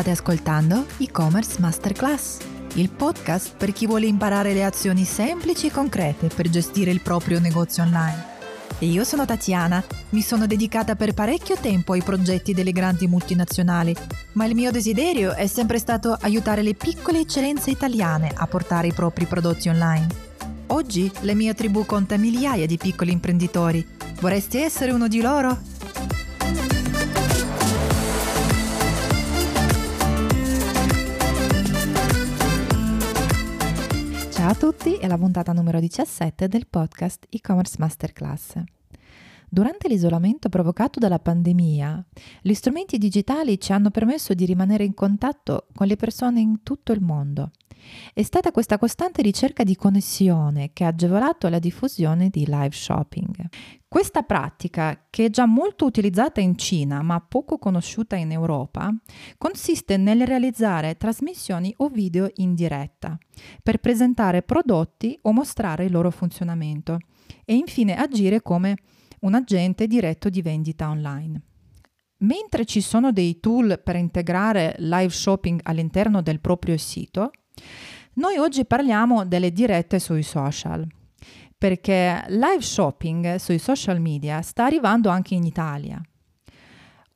State ascoltando E-Commerce Masterclass, il podcast per chi vuole imparare le azioni semplici e concrete per gestire il proprio negozio online. E io sono Tatiana, mi sono dedicata per parecchio tempo ai progetti delle grandi multinazionali, ma il mio desiderio è sempre stato aiutare le piccole eccellenze italiane a portare i propri prodotti online. Oggi la mia tribù conta migliaia di piccoli imprenditori. Vorresti essere uno di loro? A tutti, è la puntata numero 17 del podcast e-commerce masterclass. Durante l'isolamento provocato dalla pandemia, gli strumenti digitali ci hanno permesso di rimanere in contatto con le persone in tutto il mondo. È stata questa costante ricerca di connessione che ha agevolato la diffusione di live shopping. Questa pratica, che è già molto utilizzata in Cina ma poco conosciuta in Europa, consiste nel realizzare trasmissioni o video in diretta per presentare prodotti o mostrare il loro funzionamento e infine agire come un agente diretto di vendita online. Mentre ci sono dei tool per integrare live shopping all'interno del proprio sito, noi oggi parliamo delle dirette sui social, perché live shopping sui social media sta arrivando anche in Italia.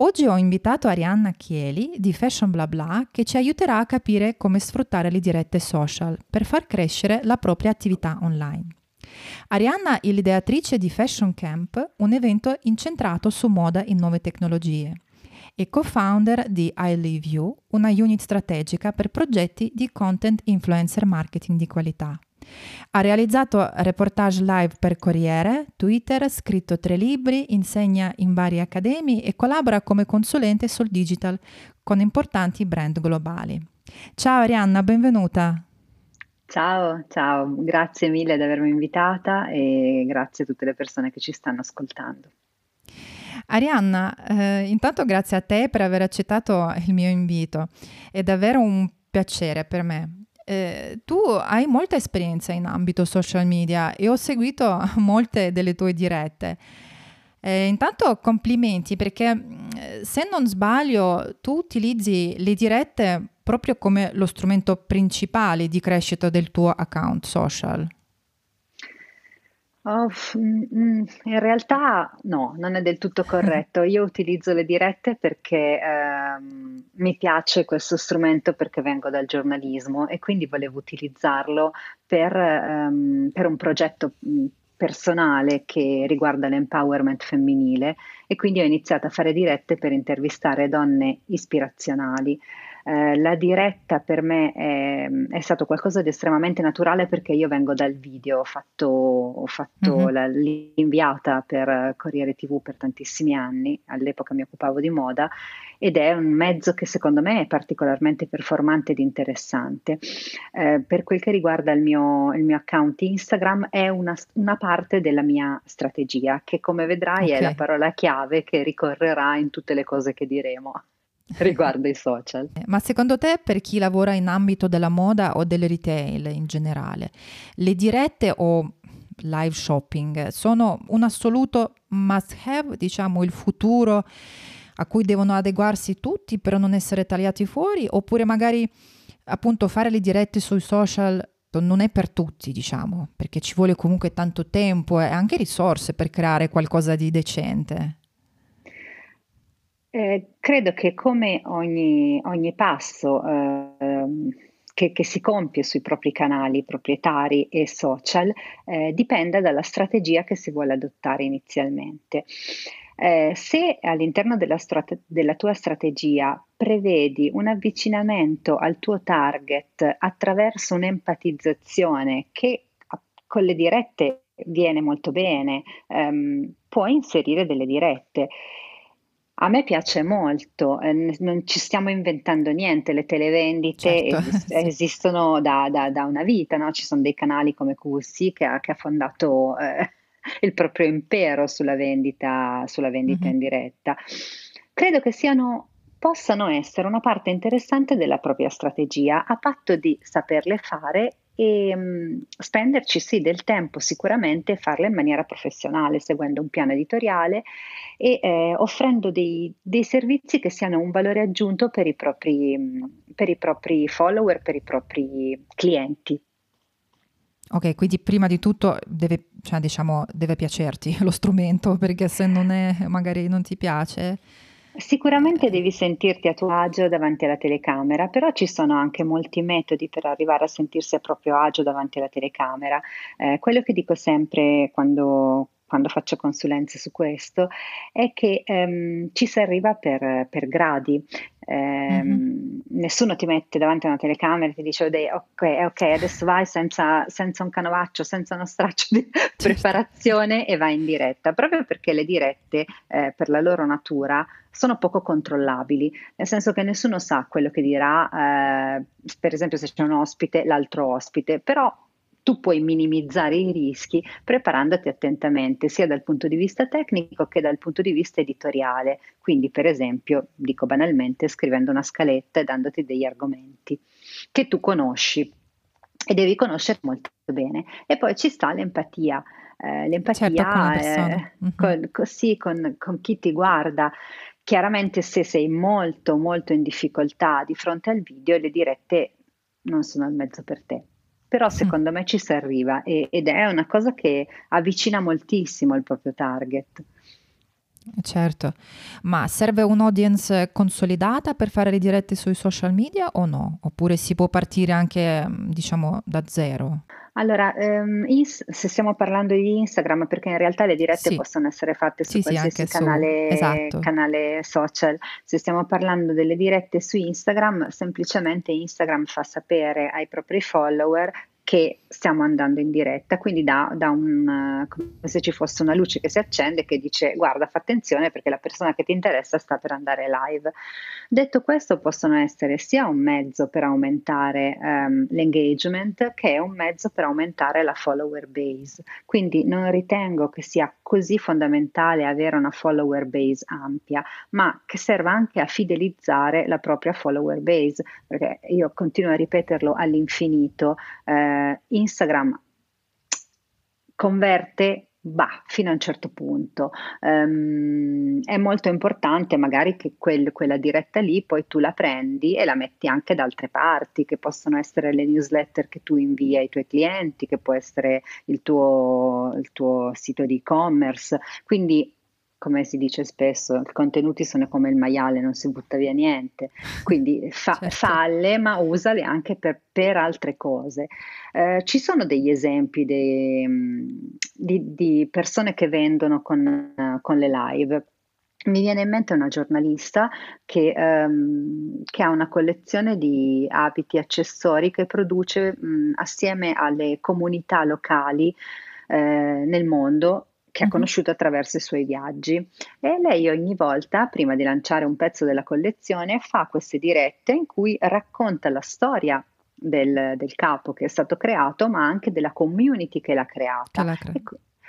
Oggi ho invitato Arianna Chieli di Fashion Bla Bla che ci aiuterà a capire come sfruttare le dirette social per far crescere la propria attività online. Arianna è l'ideatrice di Fashion Camp, un evento incentrato su moda e nuove tecnologie e co-founder di I Live You, una unit strategica per progetti di content influencer marketing di qualità. Ha realizzato reportage live per Corriere, Twitter, scritto tre libri, insegna in varie accademie e collabora come consulente sul digital con importanti brand globali. Ciao Arianna, benvenuta. Ciao, ciao, grazie mille di avermi invitata e grazie a tutte le persone che ci stanno ascoltando. Arianna, eh, intanto grazie a te per aver accettato il mio invito. È davvero un piacere per me. Eh, tu hai molta esperienza in ambito social media e ho seguito molte delle tue dirette. Eh, intanto complimenti perché mm, se non sbaglio tu utilizzi le dirette proprio come lo strumento principale di crescita del tuo account social. Mm, mm, in realtà no, non è del tutto corretto. Io utilizzo le dirette perché ehm, mi piace questo strumento perché vengo dal giornalismo e quindi volevo utilizzarlo per, ehm, per un progetto mm, personale che riguarda l'empowerment femminile e quindi ho iniziato a fare dirette per intervistare donne ispirazionali. Eh, la diretta per me è, è, stato qualcosa di estremamente naturale perché io vengo dal video, ho fatto, ho fatto mm-hmm. la, l'inviata per Corriere TV per tantissimi anni, all'epoca mi occupavo di moda ed è un mezzo che secondo me è particolarmente performante ed interessante. Eh, per quel che riguarda il mio, il mio account Instagram è una, una, parte della mia strategia che come vedrai okay. è la parola chiave che ricorrerà in tutte le cose che diremo. riguardo i social. Ma secondo te, per chi lavora in ambito della moda o del retail in generale, le dirette o live shopping sono un assoluto must have, diciamo, il futuro a cui devono adeguarsi tutti per non essere tagliati fuori, oppure magari appunto fare le dirette sui social non è per tutti, diciamo, perché ci vuole comunque tanto tempo e anche risorse per creare qualcosa di decente. Eh, credo che come ogni, ogni passo eh, che, che, si compie sui propri canali proprietari e social eh, dipenda dalla strategia che si vuole adottare inizialmente. Eh, se all'interno della, strate- della, tua strategia prevedi un avvicinamento al tuo target attraverso un'empatizzazione che con le dirette viene molto bene, ehm, puoi inserire delle dirette. A me piace molto, eh, non ci stiamo inventando niente, le televendite certo, esist- sì. esistono da, da, da, una vita, no? ci sono dei canali come QC che ha, che ha fondato eh, il proprio impero sulla vendita, sulla vendita mm-hmm. in diretta. Credo che siano, possano essere una parte interessante della propria strategia, a patto di saperle fare e mh, spenderci sì del tempo sicuramente e farla in maniera professionale, seguendo un piano editoriale e eh, offrendo dei, dei, servizi che siano un valore aggiunto per i, propri, per i propri follower, per i propri clienti. Ok, quindi prima di tutto deve, cioè, diciamo, deve piacerti lo strumento, perché se non è, magari non ti piace, Sicuramente devi sentirti a tuo agio davanti alla telecamera, però ci sono anche molti metodi per arrivare a sentirsi a proprio agio davanti alla telecamera. Eh, quello che dico sempre quando, quando faccio consulenze su questo, è che ehm, ci si arriva per, per gradi. Eh, mm-hmm. Nessuno ti mette davanti a una telecamera e ti dice ok, ok, adesso vai senza, senza un canovaccio, senza uno straccio di certo. preparazione e vai in diretta, proprio perché le dirette eh, per la loro natura sono poco controllabili, nel senso che nessuno sa quello che dirà, eh, per esempio se c'è un ospite, l'altro ospite, però tu puoi minimizzare i rischi preparandoti attentamente sia dal punto di vista tecnico che dal punto di vista editoriale. Quindi, per esempio, dico banalmente, scrivendo una scaletta e dandoti degli argomenti che tu conosci e devi conoscere molto bene. E poi ci sta l'empatia. Eh, l'empatia certo, con, eh, mm-hmm. con, con, sì, con, con chi ti guarda. Chiaramente se sei molto molto in difficoltà di fronte al video, le dirette non sono il mezzo per te però mm. secondo mm. me ci si arriva e, ed è una cosa che avvicina moltissimo il proprio target. Certo, ma serve un'audience consolidata per fare le dirette sui social media o no? Oppure si può partire anche, diciamo, da zero? Allora, ehm, ins- se stiamo parlando di Instagram, perché in realtà le dirette sì. possono essere fatte su sì, qualsiasi sì, canale, su, esatto. canale social, se stiamo parlando delle dirette su Instagram, semplicemente Instagram fa sapere ai propri follower che stiamo andando in diretta, quindi da, da un, come se ci fosse una luce che si accende che dice guarda fa attenzione perché la persona che ti interessa sta per andare live. Detto questo possono essere sia un mezzo per aumentare um, l'engagement che un mezzo per aumentare la follower base, quindi non ritengo che sia così fondamentale avere una follower base ampia, ma che serva anche a fidelizzare la propria follower base, perché io continuo a ripeterlo all'infinito. Eh, eh, Instagram converte Bah, fino a un certo punto. Um, è molto importante magari che quel, quella diretta lì poi tu la prendi e la metti anche da altre parti, che possono essere le newsletter che tu invii ai tuoi clienti, che può essere il tuo, il tuo sito di e-commerce. Quindi come si dice spesso, i contenuti sono come il maiale, non si butta via niente, quindi fa, certo. falle ma usale anche per, per altre cose. Eh, ci sono degli esempi dei, di, di, persone che vendono con, uh, con, le live. Mi viene in mente una giornalista che, um, che ha una collezione di abiti accessori che produce mh, assieme alle comunità locali eh, nel mondo che ha conosciuto attraverso i suoi viaggi e lei ogni volta, prima di lanciare un pezzo della collezione, fa queste dirette in cui racconta la storia del, del capo che è stato creato, ma anche della community che l'ha creata. Che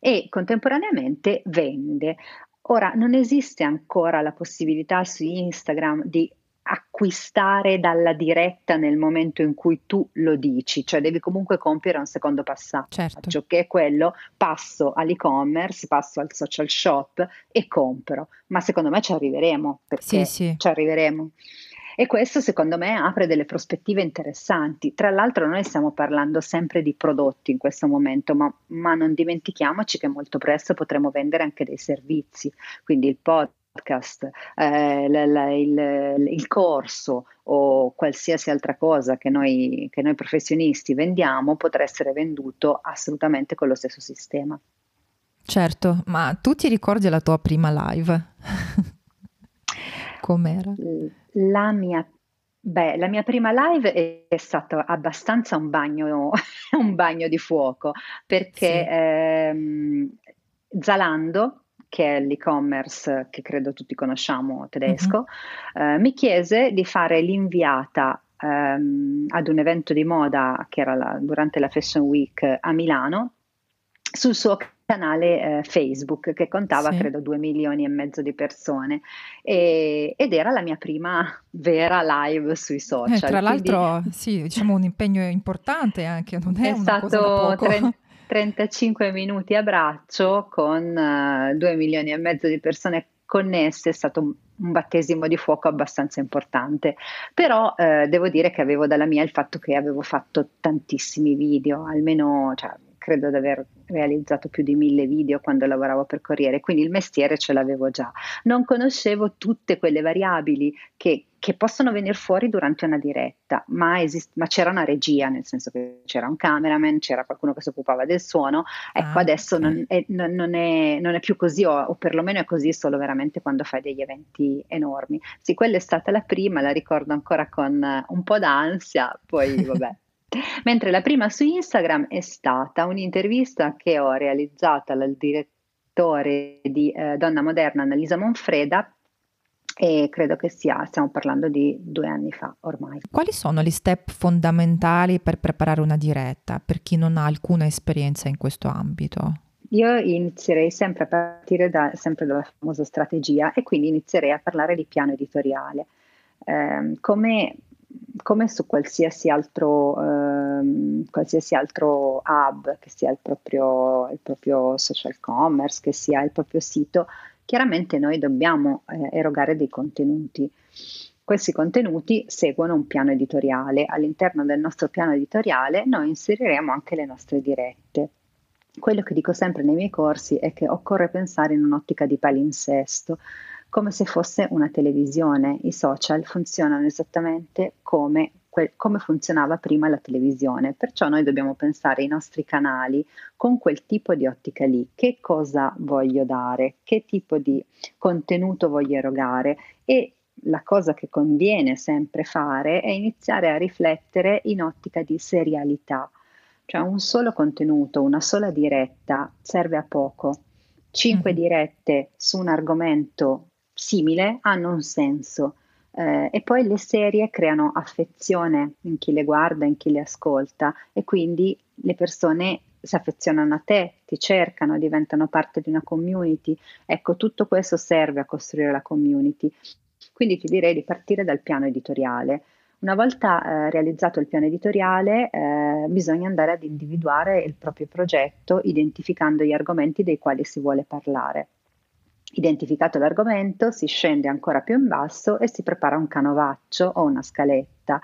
e, e contemporaneamente vende. Ora, non esiste ancora la possibilità su Instagram di acquistare dalla diretta nel momento in cui tu lo dici, cioè devi comunque compiere un secondo passaggio, certo. che è quello passo all'e-commerce, passo al social shop e compro, ma secondo me ci arriveremo, perché sì, sì. ci arriveremo. E questo secondo me apre delle prospettive interessanti. Tra l'altro noi stiamo parlando sempre di prodotti in questo momento, ma, ma non dimentichiamoci che molto presto potremo vendere anche dei servizi, quindi il podcast podcast, eh, la, la, il, il, corso o qualsiasi altra cosa che noi, che noi professionisti vendiamo potrà essere venduto assolutamente con lo stesso sistema. Certo, ma tu ti ricordi la tua prima live? Com'era? La mia Beh, la mia prima live è, è stato abbastanza un bagno, un bagno di fuoco perché sì. ehm, Zalando, che è l'e-commerce che credo tutti conosciamo tedesco, mm-hmm. eh, mi chiese di fare l'inviata ehm, ad un evento di moda che era la, durante la Fashion Week a Milano sul suo canale eh, Facebook che contava sì. credo 2 milioni e mezzo di persone e, ed era la mia prima vera live sui eh, social. Eh, tra l'altro sì, diciamo un impegno importante anche, non è, è stato 30, 35 minuti a braccio con uh, 2 milioni e mezzo di persone connesse, è stato un, un battesimo di fuoco abbastanza importante. Però eh, devo dire che avevo dalla mia il fatto che avevo fatto tantissimi video, almeno cioè, credo di aver realizzato più di mille video quando lavoravo per Corriere, quindi il mestiere ce l'avevo già. Non conoscevo tutte quelle variabili che, che possono venire fuori durante una diretta, ma, esist- ma, c'era una regia, nel senso che c'era un cameraman, c'era qualcuno che si occupava del suono. Ecco, ah, adesso okay. non, è, non, è, non, è, più così, o, o perlomeno è così solo veramente quando fai degli eventi enormi. Sì, quella è stata la prima, la ricordo ancora con un po' d'ansia, poi vabbè. Mentre la prima su Instagram è stata un'intervista che ho realizzata al direttore di eh, Donna Moderna, Annalisa Monfreda, e credo che sia, stiamo parlando di due anni fa ormai. Quali sono gli step fondamentali per preparare una diretta per chi non ha alcuna esperienza in questo ambito? Io inizierei sempre a partire da, sempre dalla famosa strategia e quindi inizierei a parlare di piano editoriale. Eh, come come su qualsiasi altro, ehm, qualsiasi altro hub, che sia il proprio, il proprio, social commerce, che sia il proprio sito, chiaramente noi dobbiamo eh, erogare dei contenuti. Questi contenuti seguono un piano editoriale. All'interno del nostro piano editoriale noi inseriremo anche le nostre dirette. Quello che dico sempre nei miei corsi è che occorre pensare in un'ottica di palinsesto come se fosse una televisione. I social funzionano esattamente come, que- come, funzionava prima la televisione, perciò noi dobbiamo pensare ai nostri canali con quel tipo di ottica lì. Che cosa voglio dare? Che tipo di contenuto voglio erogare? E la cosa che conviene sempre fare è iniziare a riflettere in ottica di serialità. Cioè un solo contenuto, una sola diretta serve a poco. Cinque mm-hmm. dirette su un argomento simile hanno un senso. Eh, e poi le serie creano affezione in chi le guarda, in chi le ascolta e quindi le persone si affezionano a te, ti cercano, diventano parte di una community. Ecco, tutto questo serve a costruire la community. Quindi ti direi di partire dal piano editoriale. Una volta eh, realizzato il piano editoriale, eh, bisogna andare ad individuare il proprio progetto, identificando gli argomenti dei quali si vuole parlare. Identificato l'argomento, si scende ancora più in basso e si prepara un canovaccio o una scaletta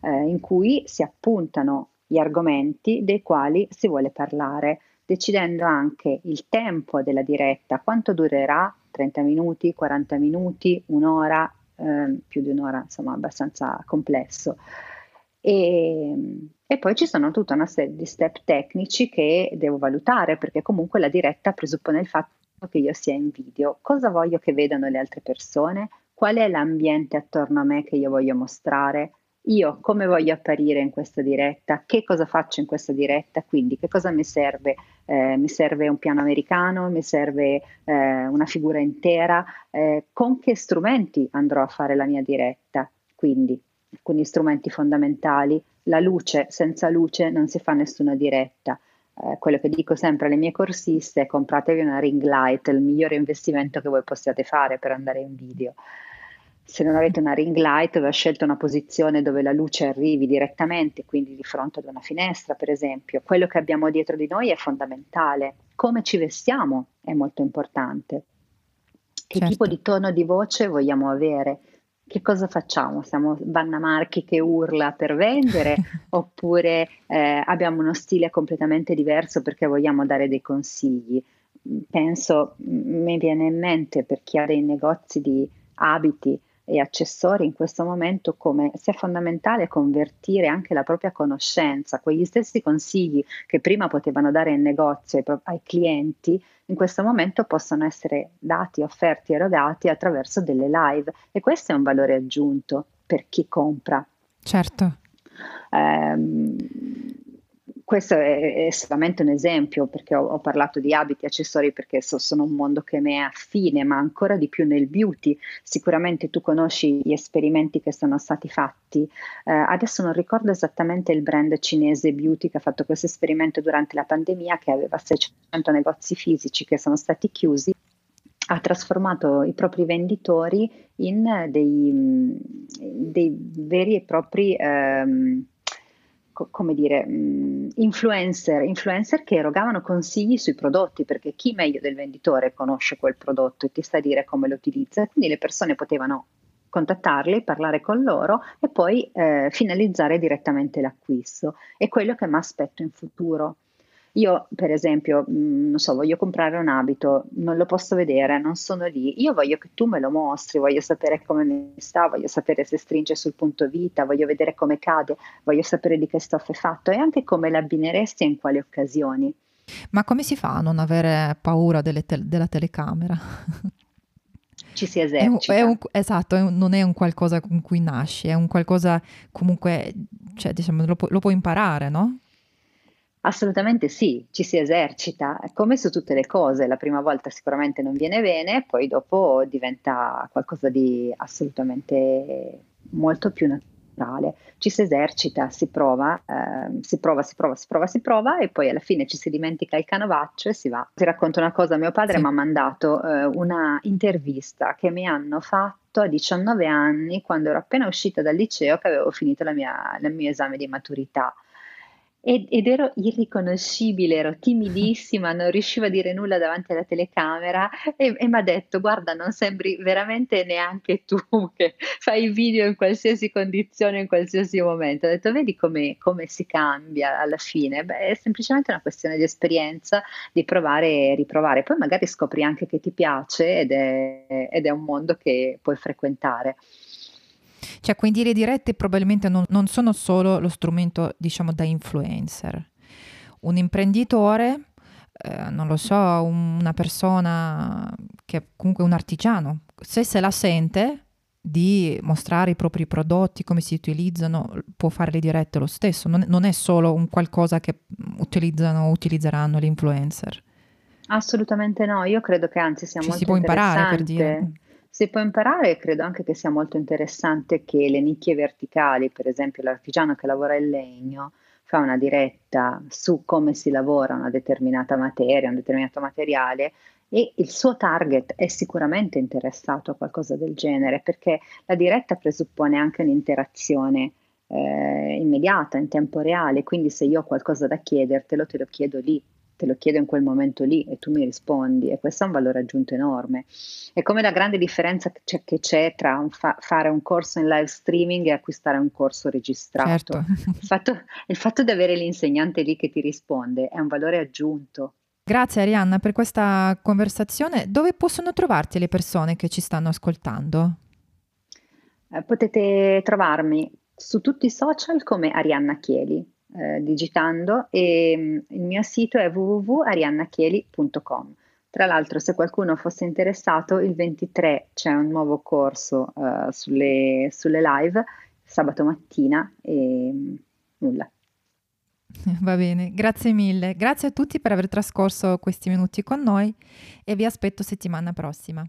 eh, in cui si appuntano gli argomenti dei quali si vuole parlare, decidendo anche il tempo della diretta, quanto durerà, 30 minuti, 40 minuti, un'ora, eh, più di un'ora, insomma abbastanza complesso. E, e, poi ci sono tutta una serie di step tecnici che devo valutare perché comunque la diretta presuppone il fatto che io sia in video, cosa voglio che vedano le altre persone, qual è l'ambiente attorno a me che io voglio mostrare, io come voglio apparire in questa diretta, che cosa faccio in questa diretta, quindi che cosa mi serve? Eh, mi serve un piano americano, mi serve eh, una figura intera, eh, con che strumenti andrò a fare la mia diretta, quindi alcuni strumenti fondamentali, la luce, senza luce non si fa nessuna diretta, eh, quello che dico sempre alle mie corsiste è compratevi una ring light, il migliore investimento che voi possiate fare per andare in video. Se non avete una ring light, va scelto una posizione dove la luce arrivi direttamente, quindi di fronte ad una finestra, per esempio. Quello che abbiamo dietro di noi è fondamentale. Come ci vestiamo è molto importante. Che certo. tipo di tono di voce vogliamo avere? Che cosa facciamo? Siamo Vanna Marchi che urla per vendere oppure eh, abbiamo uno stile completamente diverso perché vogliamo dare dei consigli? Penso, mi viene in mente per chi ha dei negozi di abiti e accessori in questo momento come sia fondamentale convertire anche la propria conoscenza, quegli stessi consigli che prima potevano dare in negozio ai, ai clienti, in questo momento possono essere dati, offerti, erogati attraverso delle live e questo è un valore aggiunto per chi compra. Certo. Um, questo è, è, solamente un esempio perché ho, ho, parlato di abiti, accessori perché so, sono un mondo che mi è affine, ma ancora di più nel beauty. Sicuramente tu conosci gli esperimenti che sono stati fatti. Eh, adesso non ricordo esattamente il brand cinese beauty che ha fatto questo esperimento durante la pandemia, che aveva 600 negozi fisici che sono stati chiusi ha trasformato i propri venditori in dei, dei veri e propri ehm, come dire, mm, influencer, influencer che erogavano consigli sui prodotti, perché chi meglio del venditore conosce quel prodotto e ti sa dire come lo utilizza, quindi le persone potevano contattarli, parlare con loro e poi eh, finalizzare direttamente l'acquisto. È quello che mi aspetto in futuro. Io, per esempio, mh, mm, non so, voglio comprare un abito, non lo posso vedere, non sono lì. Io voglio che tu me lo mostri, voglio sapere come mi sta, voglio sapere se stringe sul punto vita, voglio vedere come cade, voglio sapere di che stoffe è fatto e anche come l'abbineresti e in quali occasioni. Ma come si fa a non avere paura te- della telecamera? Ci si esercita. È un, è un, esatto, è un, non è un qualcosa con cui nasci, è un qualcosa comunque, cioè, diciamo, lo, pu- lo puoi imparare, no? Assolutamente sì, ci si esercita, come su tutte le cose, la prima volta sicuramente non viene bene, poi dopo diventa qualcosa di assolutamente molto più naturale. Ci si esercita, si prova, eh, si prova, si prova, si prova, si prova e poi alla fine ci si dimentica il canovaccio e si va. Ti racconto una cosa, mio padre sì. mi ha mandato eh, una intervista che mi hanno fatto a 19 anni quando ero appena uscita dal liceo che avevo finito mia, il mio esame di maturità ed, ed, ero irriconoscibile, ero timidissima, non riuscivo a dire nulla davanti alla telecamera e, e mi ha detto guarda non sembri veramente neanche tu che fai video in qualsiasi condizione, in qualsiasi momento. Ho detto vedi come, come si cambia alla fine? Beh, è semplicemente una questione di esperienza, di provare e riprovare. Poi magari scopri anche che ti piace ed è, ed è un mondo che puoi frequentare. Cioè, quindi le dirette probabilmente non, non sono solo lo strumento, diciamo, da influencer. Un imprenditore, eh, non lo so, una persona che è comunque un artigiano, se se la sente di mostrare i propri prodotti, come si utilizzano, può fare le dirette lo stesso, non, non è solo un qualcosa che utilizzano o utilizzeranno gli influencer. Assolutamente no, io credo che anzi sia Ci molto si può imparare per dire. Si può imparare credo anche che sia molto interessante che le nicchie verticali, per esempio l'artigiano che lavora il legno, fa una diretta su come si lavora una determinata materia, un determinato materiale e il suo target è sicuramente interessato a qualcosa del genere perché la diretta presuppone anche un'interazione eh, immediata, in tempo reale, quindi se io ho qualcosa da chiedertelo, te lo chiedo lì te lo chiedo in quel momento lì e tu mi rispondi e questo è un valore aggiunto enorme. È come la grande differenza che c'è, che c'è tra un fa- fare un corso in live streaming e acquistare un corso registrato. Certo. Il, fatto, il fatto di avere l'insegnante lì che ti risponde è un valore aggiunto. Grazie Arianna per questa conversazione. Dove possono trovarti le persone che ci stanno ascoltando? Eh, potete trovarmi su tutti i social come Arianna Chieli eh, digitando e mm, il mio sito è www.ariannachieli.com. Tra l'altro, se qualcuno fosse interessato, il 23 c'è un nuovo corso uh, sulle, sulle, live sabato mattina e mm, nulla. Va bene, grazie mille. Grazie a tutti per aver trascorso questi minuti con noi e vi aspetto settimana prossima.